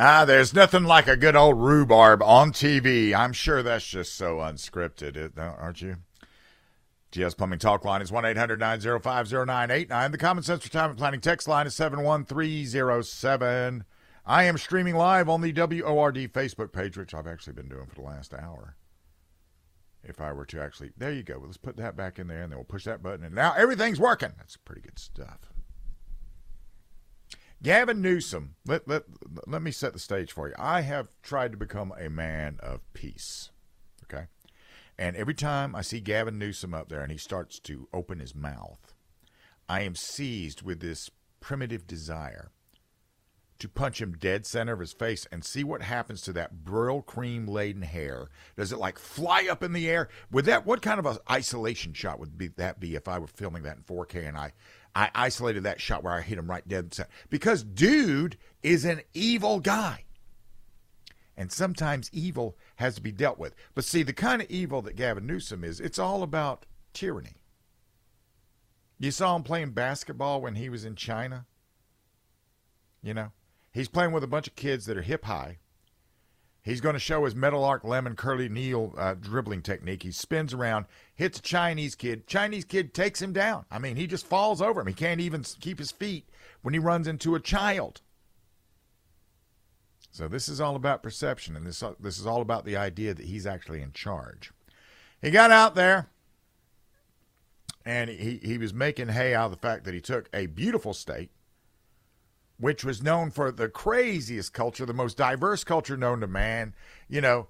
Ah, there's nothing like a good old rhubarb on TV. I'm sure that's just so unscripted, aren't you? GS Plumbing Talk line is 1 800 905 0989. The Common Sense Retirement Planning text line is 71307. I am streaming live on the WORD Facebook page, which I've actually been doing for the last hour. If I were to actually, there you go. Let's put that back in there and then we'll push that button. And now everything's working. That's pretty good stuff. Gavin Newsom, let, let, let me set the stage for you. I have tried to become a man of peace. Okay. And every time I see Gavin Newsom up there and he starts to open his mouth, I am seized with this primitive desire to punch him dead center of his face and see what happens to that Brylcreem laden hair. Does it like fly up in the air? Would that what kind of a isolation shot would be that be if I were filming that in 4K and I I isolated that shot where I hit him right dead center? Because dude is an evil guy. And sometimes evil has to be dealt with. But see, the kind of evil that Gavin Newsom is, it's all about tyranny. You saw him playing basketball when he was in China. You know, He's playing with a bunch of kids that are hip high. He's going to show his Meadowlark Lemon Curly Neal uh, dribbling technique. He spins around, hits a Chinese kid. Chinese kid takes him down. I mean, he just falls over him. He can't even keep his feet when he runs into a child. So this is all about perception, and this this is all about the idea that he's actually in charge. He got out there, and he he was making hay out of the fact that he took a beautiful state which was known for the craziest culture, the most diverse culture known to man. You know,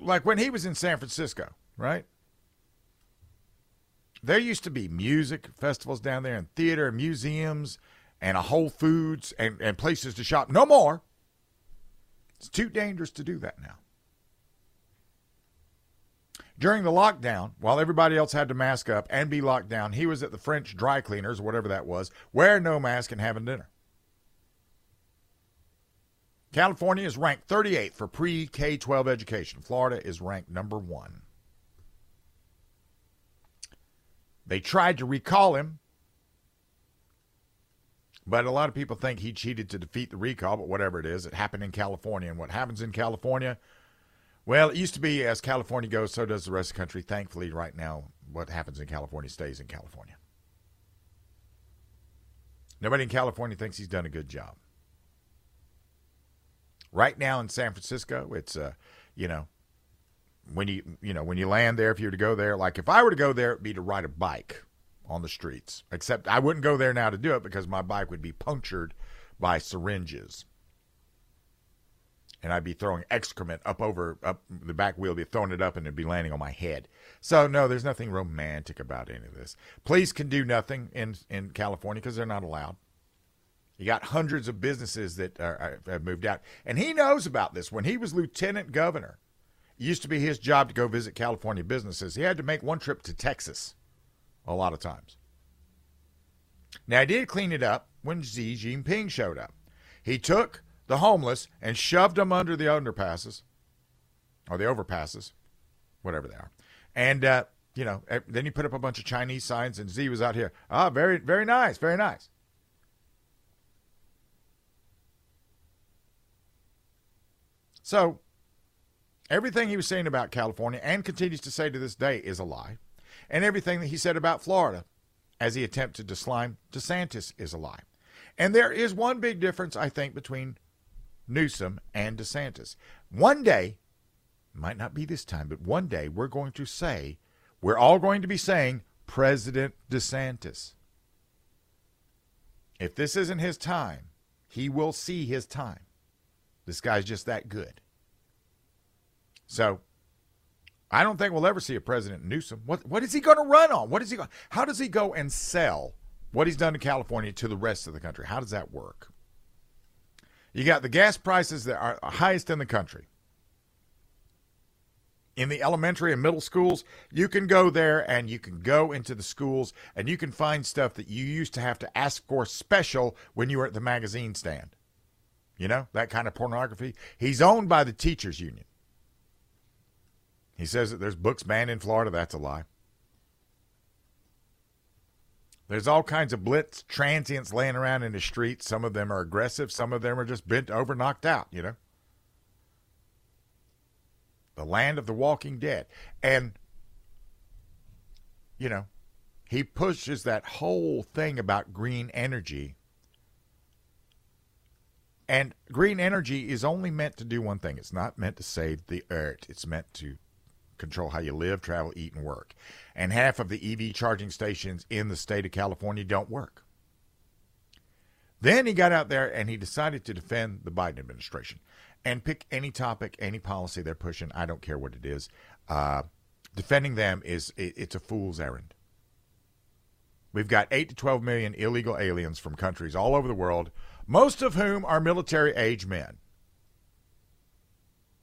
like when he was in San Francisco, right? There used to be music festivals down there and theater and museums and a Whole Foods and, and places to shop. No more. It's too dangerous to do that now. During the lockdown, while everybody else had to mask up and be locked down, he was at the French dry cleaners, whatever that was, wearing no mask and having dinner. California is ranked 38th for pre K 12 education. Florida is ranked number one. They tried to recall him, but a lot of people think he cheated to defeat the recall, but whatever it is, it happened in California. And what happens in California? Well, it used to be as California goes, so does the rest of the country. Thankfully, right now, what happens in California stays in California. Nobody in California thinks he's done a good job. Right now in San Francisco, it's uh, you know, when you you know when you land there, if you were to go there, like if I were to go there, it'd be to ride a bike on the streets. Except I wouldn't go there now to do it because my bike would be punctured by syringes. And I'd be throwing excrement up over up the back wheel, be throwing it up, and it'd be landing on my head. So no, there's nothing romantic about any of this. Police can do nothing in in California because they're not allowed. You got hundreds of businesses that are, have moved out. And he knows about this. When he was lieutenant governor, it used to be his job to go visit California businesses. He had to make one trip to Texas a lot of times. Now, he did clean it up when Xi Jinping showed up. He took the homeless and shoved them under the underpasses or the overpasses, whatever they are. And, uh, you know, then he put up a bunch of Chinese signs, and Xi was out here. Ah, very, very nice, very nice. So, everything he was saying about California and continues to say to this day is a lie. And everything that he said about Florida as he attempted to slime DeSantis is a lie. And there is one big difference, I think, between Newsom and DeSantis. One day, might not be this time, but one day we're going to say, we're all going to be saying President DeSantis. If this isn't his time, he will see his time. This guy's just that good. So I don't think we'll ever see a President Newsom. What what is he going to run on? What is he going? How does he go and sell what he's done in California to the rest of the country? How does that work? You got the gas prices that are highest in the country. In the elementary and middle schools, you can go there and you can go into the schools and you can find stuff that you used to have to ask for special when you were at the magazine stand. You know, that kind of pornography. He's owned by the teachers union. He says that there's books banned in Florida. That's a lie. There's all kinds of blitz transients laying around in the streets. Some of them are aggressive, some of them are just bent over, knocked out, you know. The land of the walking dead. And, you know, he pushes that whole thing about green energy. And green energy is only meant to do one thing it's not meant to save the earth, it's meant to control how you live, travel, eat, and work. And half of the EV charging stations in the state of California don't work. Then he got out there and he decided to defend the Biden administration and pick any topic, any policy they're pushing. I don't care what it is. Uh, defending them is it's a fool's errand. We've got 8 to 12 million illegal aliens from countries all over the world, most of whom are military age men.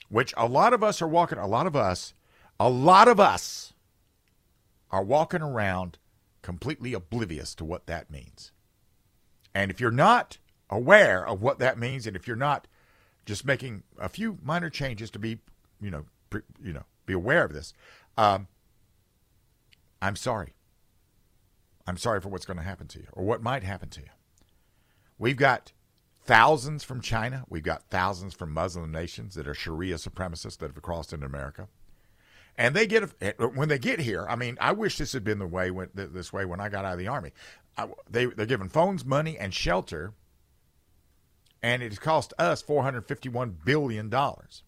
Which a lot of us are walking, a lot of us a lot of us are walking around completely oblivious to what that means. And if you're not aware of what that means, and if you're not just making a few minor changes to be, you know, pre, you know, be aware of this, um, I'm sorry. I'm sorry for what's going to happen to you or what might happen to you. We've got thousands from China. We've got thousands from Muslim nations that are Sharia supremacists that have crossed into America and they get eh, when they get here. I mean, I wish this had been the way when, this way when I got out of the army. I, they they're given phones, money, and shelter, and it cost us four hundred fifty one billion dollars.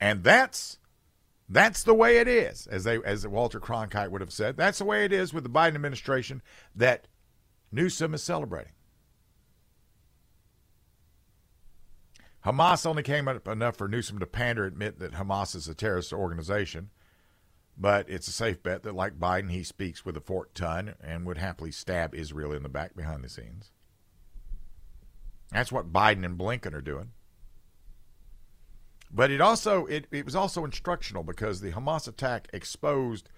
And that's that's the way it is, as they as Walter Cronkite would have said. That's the way it is with the Biden administration that Newsom is celebrating. Hamas only came up enough for Newsom to pander, admit that Hamas is a terrorist organization. But it's a safe bet that, like Biden, he speaks with a forked tongue and would happily stab Israel in the back behind the scenes. That's what Biden and Blinken are doing. But it also it, it was also instructional because the Hamas attack exposed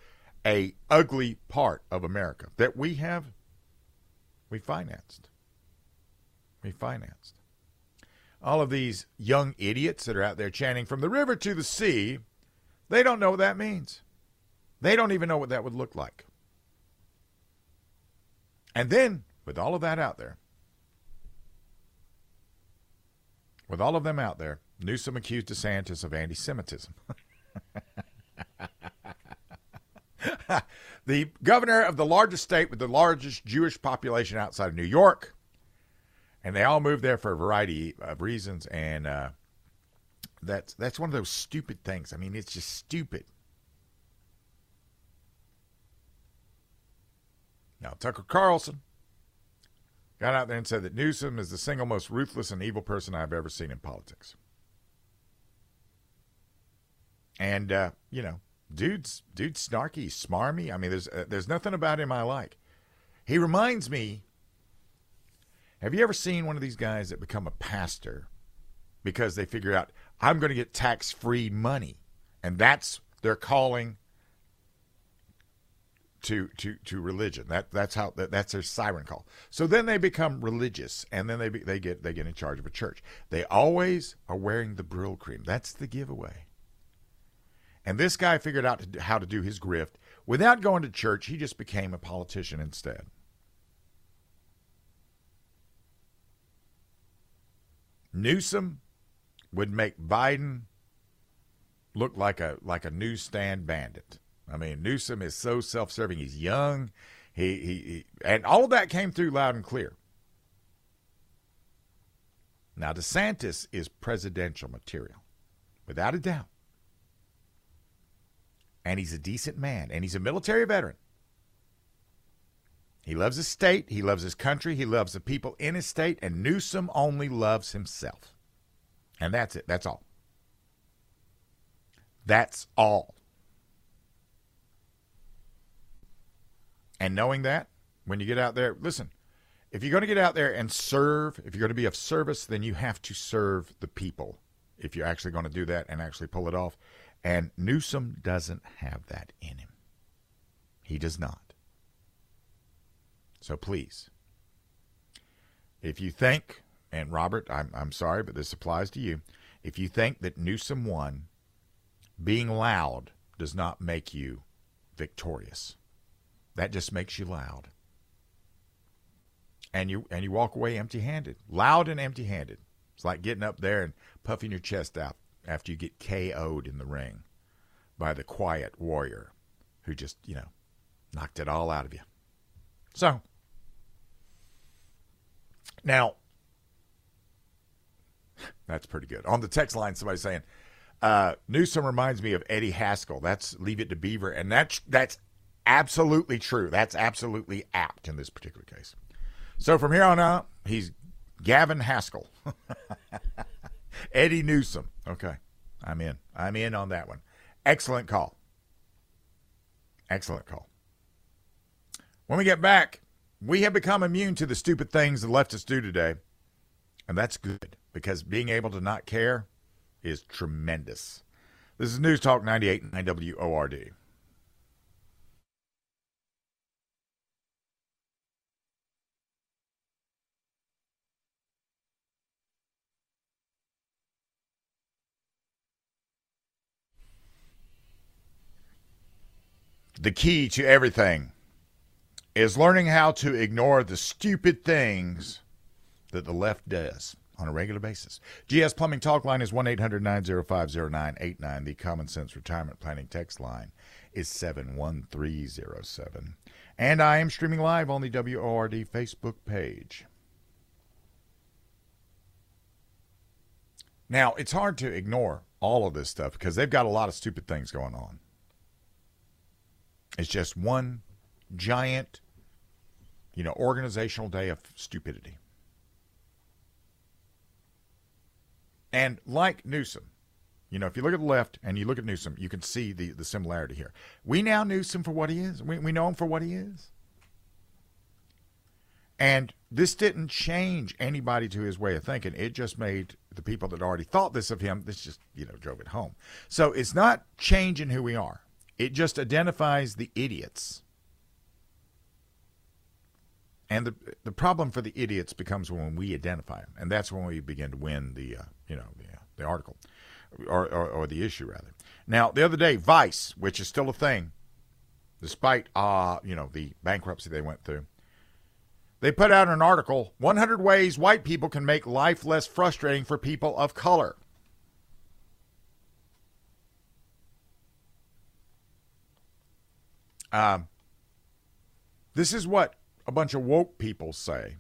a ugly part of America that we have we financed. We financed all of these young idiots that are out there chanting from the river to the sea, they don't know what that means. They don't even know what that would look like. And then, with all of that out there, with all of them out there, Newsom accused DeSantis of anti Semitism. the governor of the largest state with the largest Jewish population outside of New York and they all moved there for a variety of reasons, and uh, that's that's one of those stupid things. I mean, it's just stupid. Now, Tucker Carlson got out there and said that Newsom is the single most ruthless and evil person I've ever seen in politics. And uh, you know, dude's dude's snarky, smarmy. I mean, there's uh, there's nothing about him I like. He reminds me have you ever seen one of these guys that become a pastor because they figure out I'm going to get tax-free money, and that's their calling to to to religion. That that's how that, that's their siren call. So then they become religious, and then they be, they get they get in charge of a church. They always are wearing the Brylcreem. That's the giveaway. And this guy figured out how to do his grift without going to church. He just became a politician instead. Newsom would make Biden look like a like a newsstand bandit. I mean, Newsom is so self-serving. He's young. He, he, he and all of that came through loud and clear. Now DeSantis is presidential material, without a doubt. And he's a decent man, and he's a military veteran. He loves his state, he loves his country, he loves the people in his state, and Newsom only loves himself. And that's it. That's all. That's all. And knowing that, when you get out there, listen, if you're going to get out there and serve, if you're going to be of service, then you have to serve the people. If you're actually going to do that and actually pull it off. And Newsom doesn't have that in him. He does not. So please, if you think, and Robert, I'm, I'm sorry, but this applies to you. If you think that Newsom won, being loud does not make you victorious. that just makes you loud. And you and you walk away empty-handed, loud and empty-handed. It's like getting up there and puffing your chest out after you get KO'd in the ring by the quiet warrior who just, you know, knocked it all out of you. So, now, that's pretty good. On the text line, somebody's saying, uh, Newsom reminds me of Eddie Haskell. That's Leave It to Beaver. And that's, that's absolutely true. That's absolutely apt in this particular case. So from here on out, he's Gavin Haskell. Eddie Newsom. Okay. I'm in. I'm in on that one. Excellent call. Excellent call. When we get back, we have become immune to the stupid things the leftists do today. And that's good because being able to not care is tremendous. This is News Talk 98 and WORD. The key to everything is learning how to ignore the stupid things that the left does on a regular basis. GS Plumbing Talk line is 1 800 905 0989. The Common Sense Retirement Planning text line is 71307. And I am streaming live on the WORD Facebook page. Now, it's hard to ignore all of this stuff because they've got a lot of stupid things going on. It's just one giant, you know, organizational day of stupidity. And like Newsom, you know, if you look at the left and you look at Newsom, you can see the, the similarity here. We now Newsom for what he is. We, we know him for what he is. And this didn't change anybody to his way of thinking. It just made the people that already thought this of him, this just, you know, drove it home. So it's not changing who we are. It just identifies the idiots. And the the problem for the idiots becomes when we identify them, and that's when we begin to win the uh, you know the, uh, the article or, or, or the issue rather. Now the other day, Vice, which is still a thing, despite uh you know the bankruptcy they went through, they put out an article: 100 ways white people can make life less frustrating for people of color. Um, this is what a bunch of woke people say.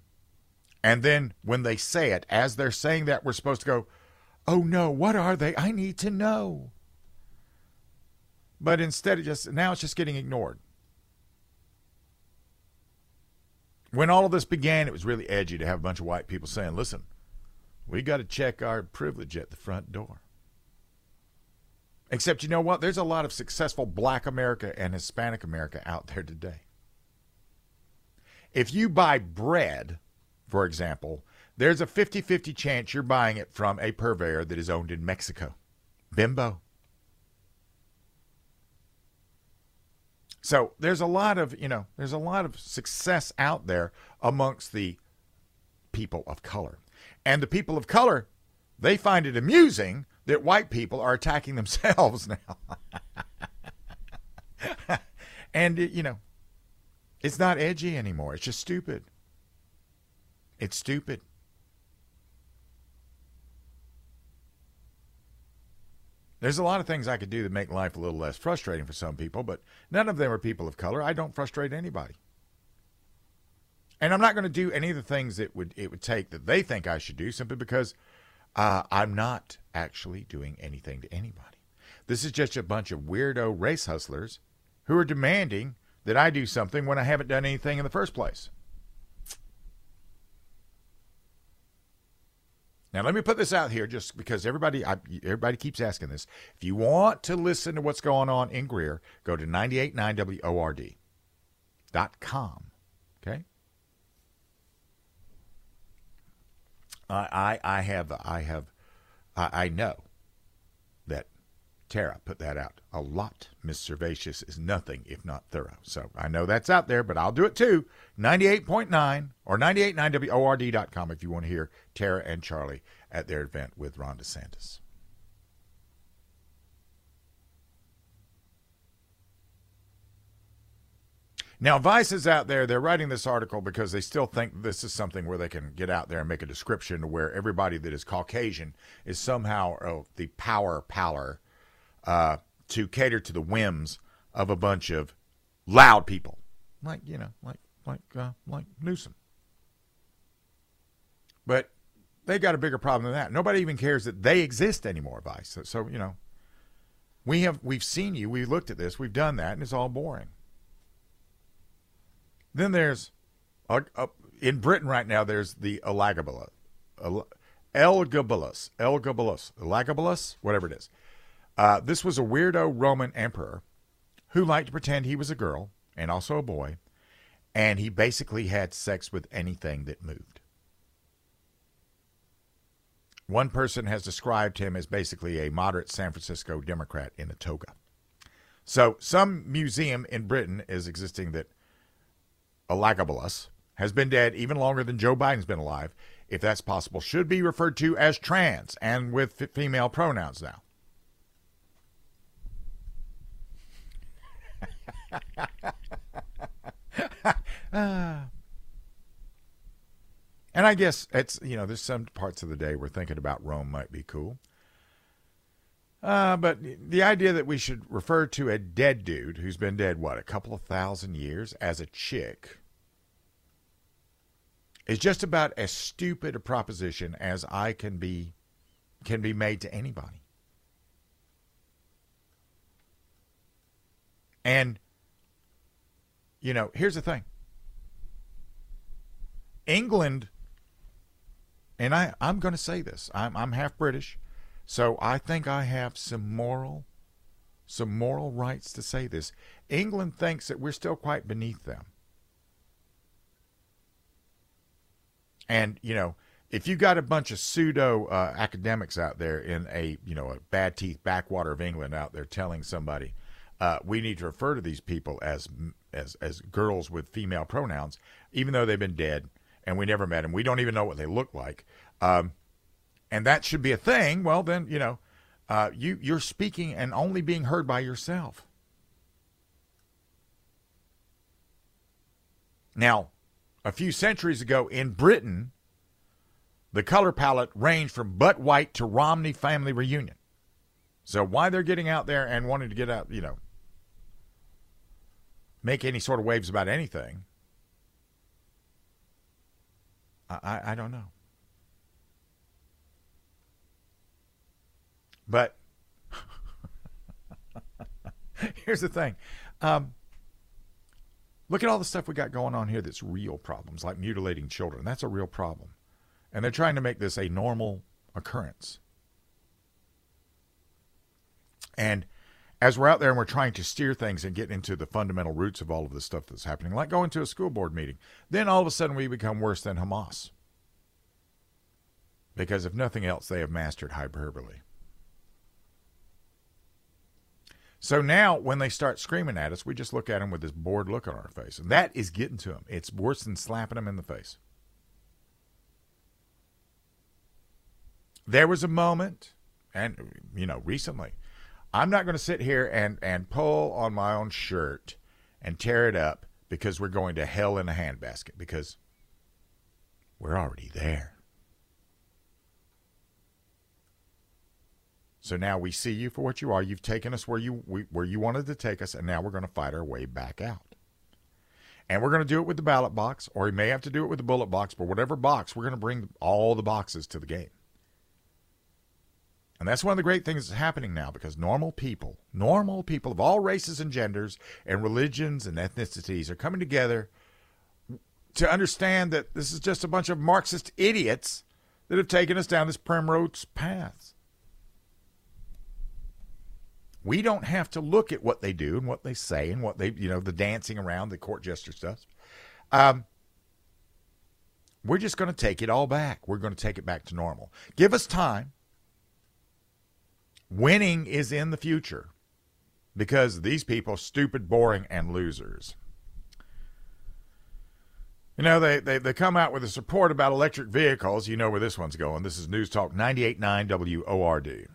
And then when they say it, as they're saying that, we're supposed to go, oh no, what are they? I need to know. But instead of just, now it's just getting ignored. When all of this began, it was really edgy to have a bunch of white people saying, listen, we got to check our privilege at the front door. Except, you know what? There's a lot of successful black America and Hispanic America out there today. If you buy bread, for example, there's a 50 50 chance you're buying it from a purveyor that is owned in Mexico. Bimbo. So there's a lot of, you know, there's a lot of success out there amongst the people of color. And the people of color, they find it amusing that white people are attacking themselves now. and, you know, it's not edgy anymore. It's just stupid. It's stupid. There's a lot of things I could do to make life a little less frustrating for some people, but none of them are people of color. I don't frustrate anybody. And I'm not going to do any of the things that would it would take that they think I should do simply because uh, I'm not actually doing anything to anybody. This is just a bunch of weirdo race hustlers who are demanding that I do something when I haven't done anything in the first place. Now let me put this out here, just because everybody I, everybody keeps asking this. If you want to listen to what's going on in Greer, go to 989word.com. Okay. I I, I have I have I, I know that Tara put that out. A lot, Miss Servatius, is nothing if not thorough. So I know that's out there, but I'll do it too. 98.9 or 989WORD.com if you want to hear Tara and Charlie at their event with Ron DeSantis. Now, Vice is out there. They're writing this article because they still think this is something where they can get out there and make a description to where everybody that is Caucasian is somehow oh, the power power uh, to cater to the whims of a bunch of loud people, like you know, like like uh, like Newsom. But they got a bigger problem than that. Nobody even cares that they exist anymore, Vice. So, so you know, we have we've seen you. We looked at this. We've done that, and it's all boring. Then there's uh, uh, in Britain right now. There's the Elagabalus, Elgabalus, Elgabalus, Elagabalus, whatever it is. Uh, this was a weirdo Roman emperor who liked to pretend he was a girl and also a boy, and he basically had sex with anything that moved. One person has described him as basically a moderate San Francisco Democrat in a toga. So, some museum in Britain is existing that Elagabalus has been dead even longer than Joe Biden's been alive, if that's possible, should be referred to as trans and with female pronouns now. and I guess it's, you know, there's some parts of the day where thinking about Rome might be cool. Uh, but the idea that we should refer to a dead dude who's been dead, what, a couple of thousand years as a chick is just about as stupid a proposition as I can be can be made to anybody. And you know, here's the thing. England and I I'm going to say this. I'm I'm half British, so I think I have some moral some moral rights to say this. England thinks that we're still quite beneath them. And, you know, if you got a bunch of pseudo uh, academics out there in a, you know, a bad teeth backwater of England out there telling somebody, uh, we need to refer to these people as, as, as girls with female pronouns, even though they've been dead and we never met them. We don't even know what they look like. Um, and that should be a thing. Well, then, you know, uh, you, you're speaking and only being heard by yourself. Now, a few centuries ago in Britain, the color palette ranged from butt white to Romney family reunion. So why they're getting out there and wanting to get out, you know, make any sort of waves about anything, I, I, I don't know. But here's the thing. Um, Look at all the stuff we got going on here that's real problems, like mutilating children. That's a real problem. And they're trying to make this a normal occurrence. And as we're out there and we're trying to steer things and get into the fundamental roots of all of the stuff that's happening, like going to a school board meeting, then all of a sudden we become worse than Hamas. Because if nothing else, they have mastered hyperbole. So now, when they start screaming at us, we just look at them with this bored look on our face. And that is getting to them. It's worse than slapping them in the face. There was a moment, and, you know, recently, I'm not going to sit here and, and pull on my own shirt and tear it up because we're going to hell in a handbasket because we're already there. So now we see you for what you are. You've taken us where you we, where you wanted to take us, and now we're going to fight our way back out. And we're going to do it with the ballot box, or we may have to do it with the bullet box, but whatever box, we're going to bring all the boxes to the game. And that's one of the great things that's happening now because normal people, normal people of all races and genders and religions and ethnicities are coming together to understand that this is just a bunch of Marxist idiots that have taken us down this primrose path. We don't have to look at what they do and what they say and what they, you know, the dancing around, the court jester stuff. Um, we're just going to take it all back. We're going to take it back to normal. Give us time. Winning is in the future because these people are stupid, boring, and losers. You know, they, they, they come out with a report about electric vehicles. You know where this one's going. This is News Talk 98.9 WORD.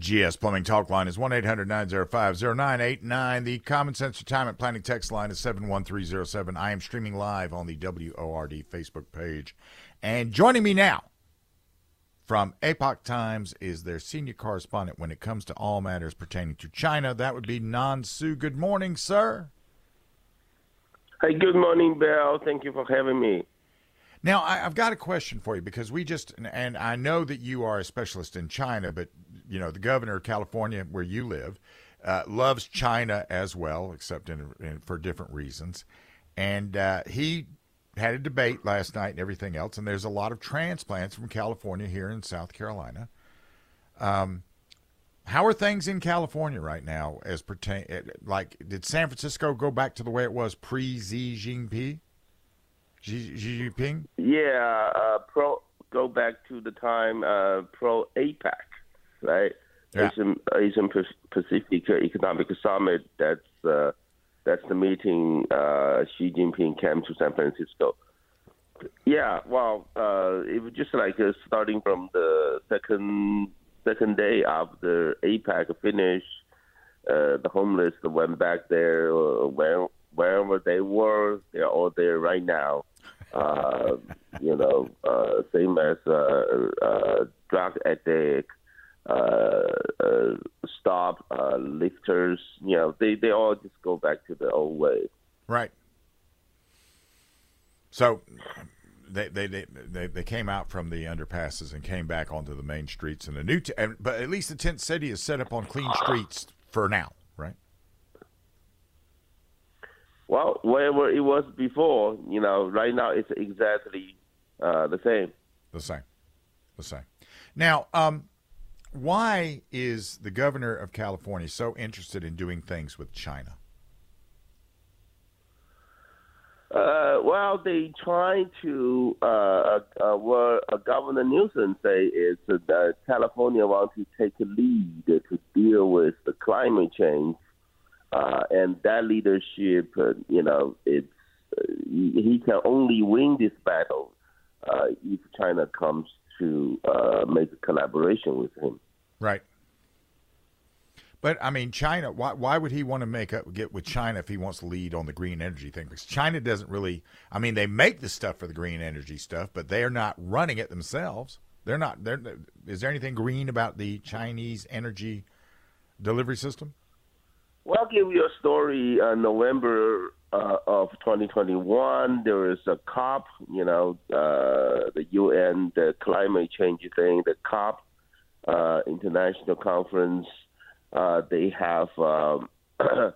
GS Plumbing Talk Line is 1 800 905 0989. The Common Sense Retirement Planning text line is 71307. I am streaming live on the WORD Facebook page. And joining me now from Epoch Times is their senior correspondent when it comes to all matters pertaining to China. That would be Nan Su. Good morning, sir. Hey, good morning, Bill. Thank you for having me. Now, I, have got a question for you because we just, and I know that you are a specialist in China, but, you know, the governor of California, where you live, uh, loves China as well, except in, in for different reasons. And uh, he had a debate last night and everything else, and there's a lot of transplants from California here in South Carolina. Um, how are things in California right now as pertain? Like, did San Francisco go back to the way it was pre Xi Jinping? Xi, Jinping? Yeah, uh, pro go back to the time uh, pro APEC, right? Yeah. Asian Asian Pacific Economic Summit. That's uh, that's the meeting uh, Xi Jinping came to San Francisco. Yeah, well, uh, it was just like uh, starting from the second second day after APEC finished. Uh, the homeless went back there, uh, where, wherever they were, they're all there right now. Uh, you know, uh, same as uh, uh, drug addict, uh, uh, stop uh, lifters. You know, they they all just go back to the old way. Right. So they, they they they came out from the underpasses and came back onto the main streets and the new t- and, but at least the tent city is set up on clean streets for now right well, wherever it was before, you know, right now it's exactly uh, the same. The same. The same. Now, um, why is the governor of California so interested in doing things with China? Uh, well, they try to uh, uh, uh what Governor Newsom say is that California wants to take a lead to deal with the climate change uh, and that leadership, uh, you know, it's uh, he can only win this battle uh, if China comes to uh, make a collaboration with him. Right. But I mean, China. Why? Why would he want to make up get with China if he wants to lead on the green energy thing? Because China doesn't really. I mean, they make the stuff for the green energy stuff, but they are not running it themselves. They're not. They're, is there anything green about the Chinese energy delivery system? Well, I'll give you a story. Uh, November uh, of 2021, there was a COP, you know, uh, the UN, the climate change thing, the COP uh, international conference. Uh, they have um,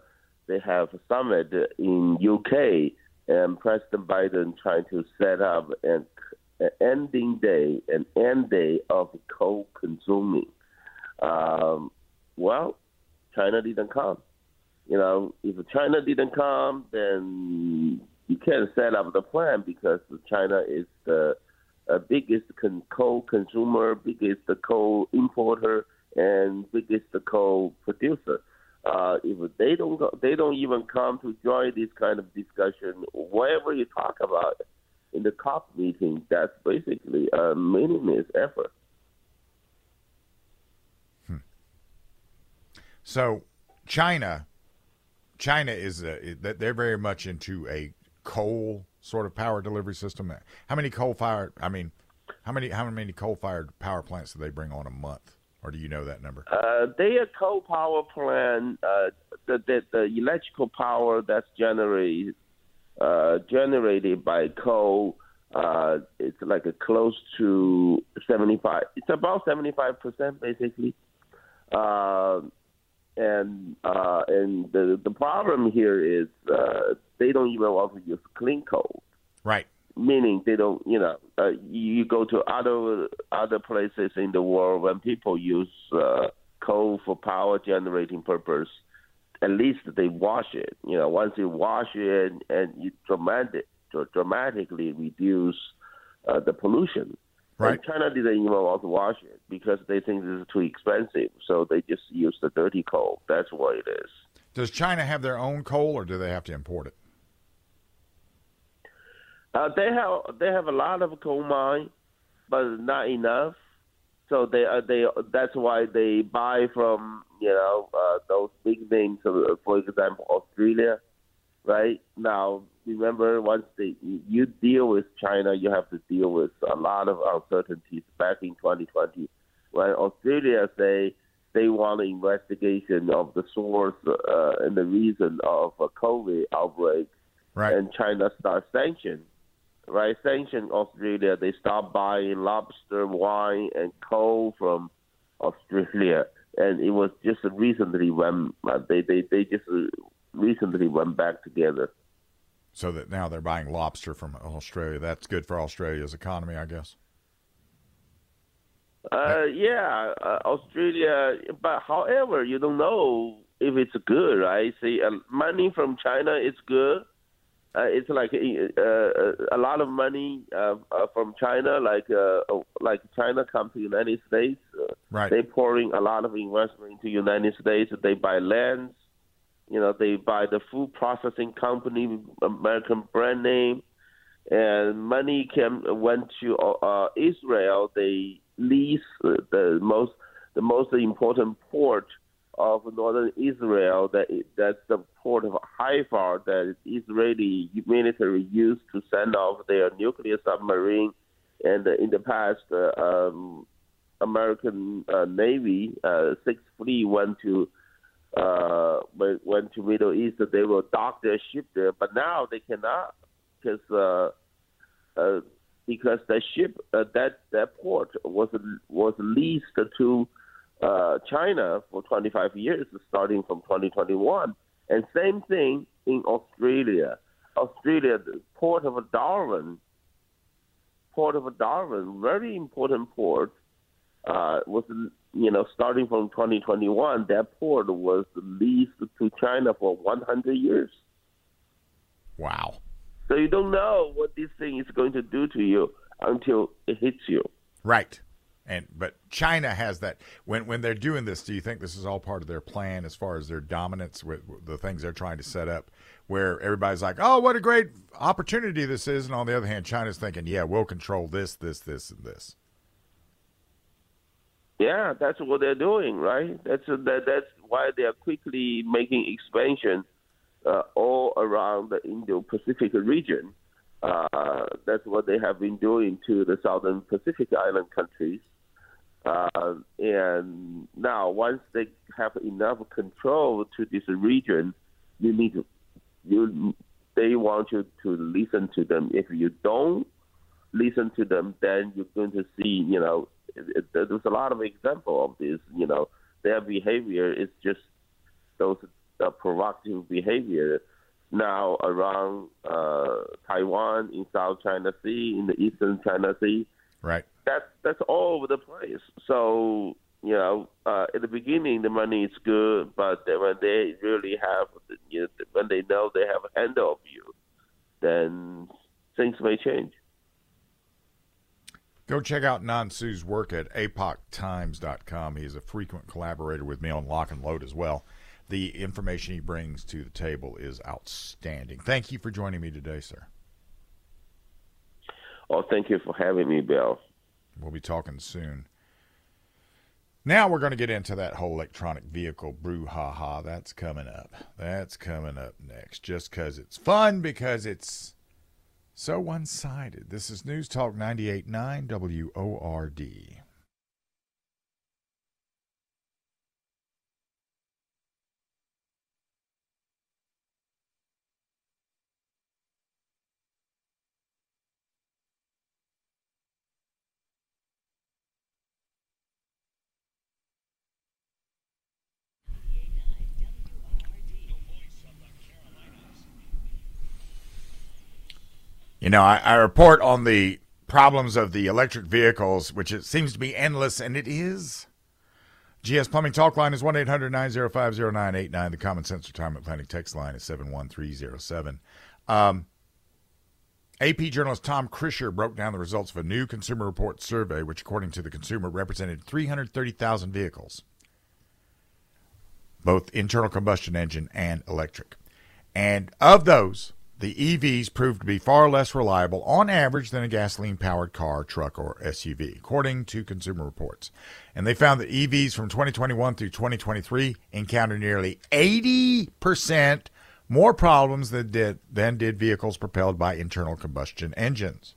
they have a summit in UK, and President Biden trying to set up an, an ending day, an end day of coal consuming. Um, well, China didn't come. You know, if China didn't come, then you can't set up the plan because China is the uh, biggest con- coal consumer, biggest coal importer, and biggest coal producer. Uh, if they don't go, they don't even come to join this kind of discussion, whatever you talk about in the COP meeting, that's basically a meaningless effort. Hmm. So, China China is a, they're very much into a coal sort of power delivery system. How many coal fired? I mean, how many how many coal fired power plants do they bring on a month? Or do you know that number? Uh, they a coal power plant. Uh, the, the, the electrical power that's generated uh, generated by coal. Uh, it's like a close to seventy five. It's about seventy five percent basically. Uh, and uh, and the the problem here is uh, they don't even want to use clean coal. Right. Meaning they don't, you know, uh, you go to other other places in the world when people use uh, coal for power generating purpose, at least they wash it. You know, once you wash it and you dramatic, dramatically reduce uh, the pollution. Right. China didn't even want to wash it because they think this is too expensive, so they just use the dirty coal. That's what it is. Does China have their own coal, or do they have to import it? Uh, they have they have a lot of coal mine, but not enough. so they uh, they that's why they buy from you know uh, those big names. Uh, for example, Australia, right now. Remember, once they, you deal with China, you have to deal with a lot of uncertainties. Back in 2020, when Australia say they want an investigation of the source uh, and the reason of a COVID outbreak, right. and China start sanction, right? Sanction Australia. They stop buying lobster, wine, and coal from Australia, and it was just recently when uh, they they they just recently went back together. So that now they're buying lobster from Australia. That's good for Australia's economy, I guess. Uh, yeah, uh, Australia. But however, you don't know if it's good, right? See, uh, money from China is good. Uh, it's like uh, uh, a lot of money from China, like uh, like China come to the United States. Uh, right. They pouring a lot of investment into the United States. They buy lands. You know, they buy the food processing company, American brand name, and money came went to uh, Israel. They lease the most the most important port of northern Israel. That that's the port of Haifa that Israeli military used to send off their nuclear submarine. And in the past, uh, um, American uh, Navy uh, Sixth Fleet went to uh, went to Middle East. They will dock their ship there, but now they cannot because uh, uh, because the ship uh, that that port was was leased to uh, China for 25 years, starting from 2021. And same thing in Australia. Australia, the port of Darwin, port of Darwin, very important port, uh, was you know starting from 2021. That port was leased to China for 100 years. Wow. So you don't know what this thing is going to do to you until it hits you. Right. And but China has that when when they're doing this. Do you think this is all part of their plan as far as their dominance with, with the things they're trying to set up? Where everybody's like, "Oh, what a great opportunity this is," and on the other hand, China's thinking, "Yeah, we'll control this, this, this, and this." Yeah, that's what they're doing, right? That's that, that's why they are quickly making expansion uh, all around the Indo-Pacific region. Uh, that's what they have been doing to the Southern Pacific Island countries. Uh, and now, once they have enough control to this region, you need to, you, they want you to listen to them. If you don't listen to them, then you're going to see, you know, it, it, there's a lot of example of this. You know, their behavior is just those uh, provocative behavior now around uh, Taiwan, in South China Sea, in the Eastern China Sea. Right. That's that's all over the place. So you know, uh, in the beginning, the money is good, but when they really have, you know, when they know they have a handle of you, then things may change. Go check out Nan Su's work at epochtimes.com. He's a frequent collaborator with me on Lock and Load as well the information he brings to the table is outstanding. Thank you for joining me today, sir. Oh, thank you for having me, Bill. We'll be talking soon. Now we're going to get into that whole electronic vehicle brouhaha. That's coming up. That's coming up next. Just because it's fun, because it's so one sided. This is News Talk 98.9 WORD. You know, I, I report on the problems of the electric vehicles, which it seems to be endless, and it is. GS Plumbing Talk line is 1 800 905 0989. The Common Sense Retirement Planning text line is 71307. Um, AP journalist Tom Krisher broke down the results of a new Consumer Report survey, which, according to the consumer, represented 330,000 vehicles, both internal combustion engine and electric. And of those, the EVs proved to be far less reliable on average than a gasoline powered car, truck, or SUV, according to Consumer Reports. And they found that EVs from 2021 through 2023 encountered nearly 80% more problems than did, than did vehicles propelled by internal combustion engines.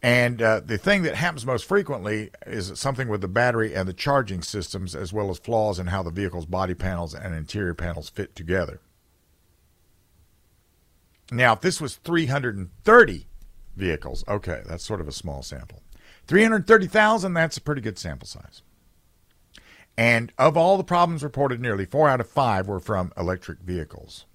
And uh, the thing that happens most frequently is something with the battery and the charging systems, as well as flaws in how the vehicle's body panels and interior panels fit together. Now, if this was 330 vehicles, okay, that's sort of a small sample. 330,000, that's a pretty good sample size. And of all the problems reported, nearly four out of five were from electric vehicles.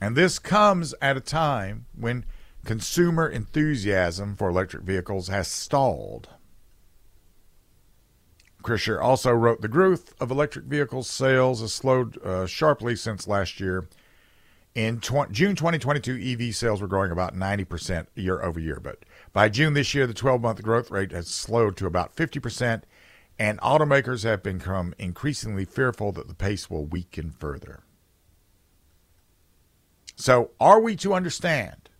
And this comes at a time when consumer enthusiasm for electric vehicles has stalled. Krisher also wrote the growth of electric vehicles sales has slowed uh, sharply since last year. In June 2022, EV sales were growing about 90% year over year, but by June this year, the 12 month growth rate has slowed to about 50%, and automakers have become increasingly fearful that the pace will weaken further. So, are we to understand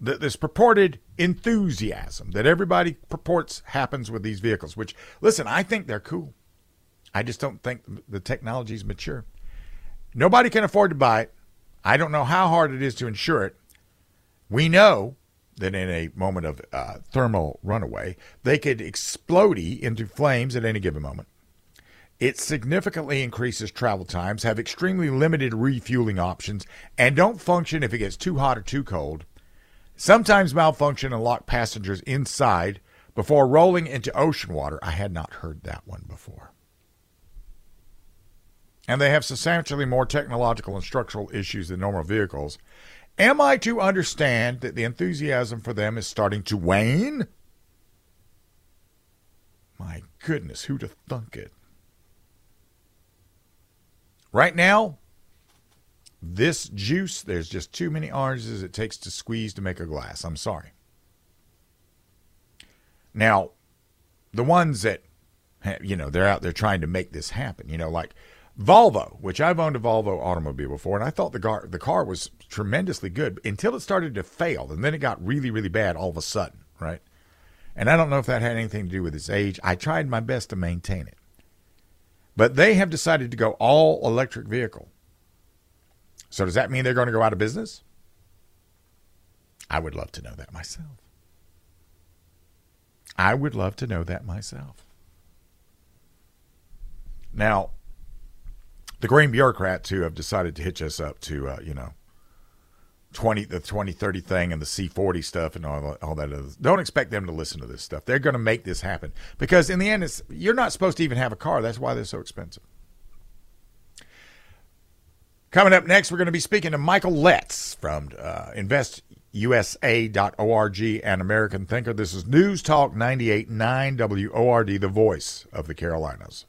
that this purported enthusiasm that everybody purports happens with these vehicles, which, listen, I think they're cool. I just don't think the technology is mature. Nobody can afford to buy it. I don't know how hard it is to insure it. We know that in a moment of uh, thermal runaway, they could explode into flames at any given moment. It significantly increases travel times, have extremely limited refueling options, and don't function if it gets too hot or too cold. Sometimes malfunction and lock passengers inside before rolling into ocean water. I had not heard that one before. And they have substantially more technological and structural issues than normal vehicles Am I to understand that the enthusiasm for them is starting to wane? My goodness, who'd thunk it? Right now, this juice, there's just too many oranges it takes to squeeze to make a glass. I'm sorry. Now, the ones that, you know, they're out there trying to make this happen, you know, like Volvo, which I've owned a Volvo automobile before, and I thought the car the car was tremendously good until it started to fail, and then it got really really bad all of a sudden, right? And I don't know if that had anything to do with its age. I tried my best to maintain it, but they have decided to go all electric vehicle. So does that mean they're going to go out of business? I would love to know that myself. I would love to know that myself. Now, the green bureaucrats who have decided to hitch us up to, uh, you know, 20 the 2030 thing and the C40 stuff and all, all that other, don't expect them to listen to this stuff. They're going to make this happen because in the end it's you're not supposed to even have a car. That's why they're so expensive. Coming up next, we're going to be speaking to Michael Letts from uh, investusa.org and American Thinker. This is News Talk 98.9 WORD, the voice of the Carolinas.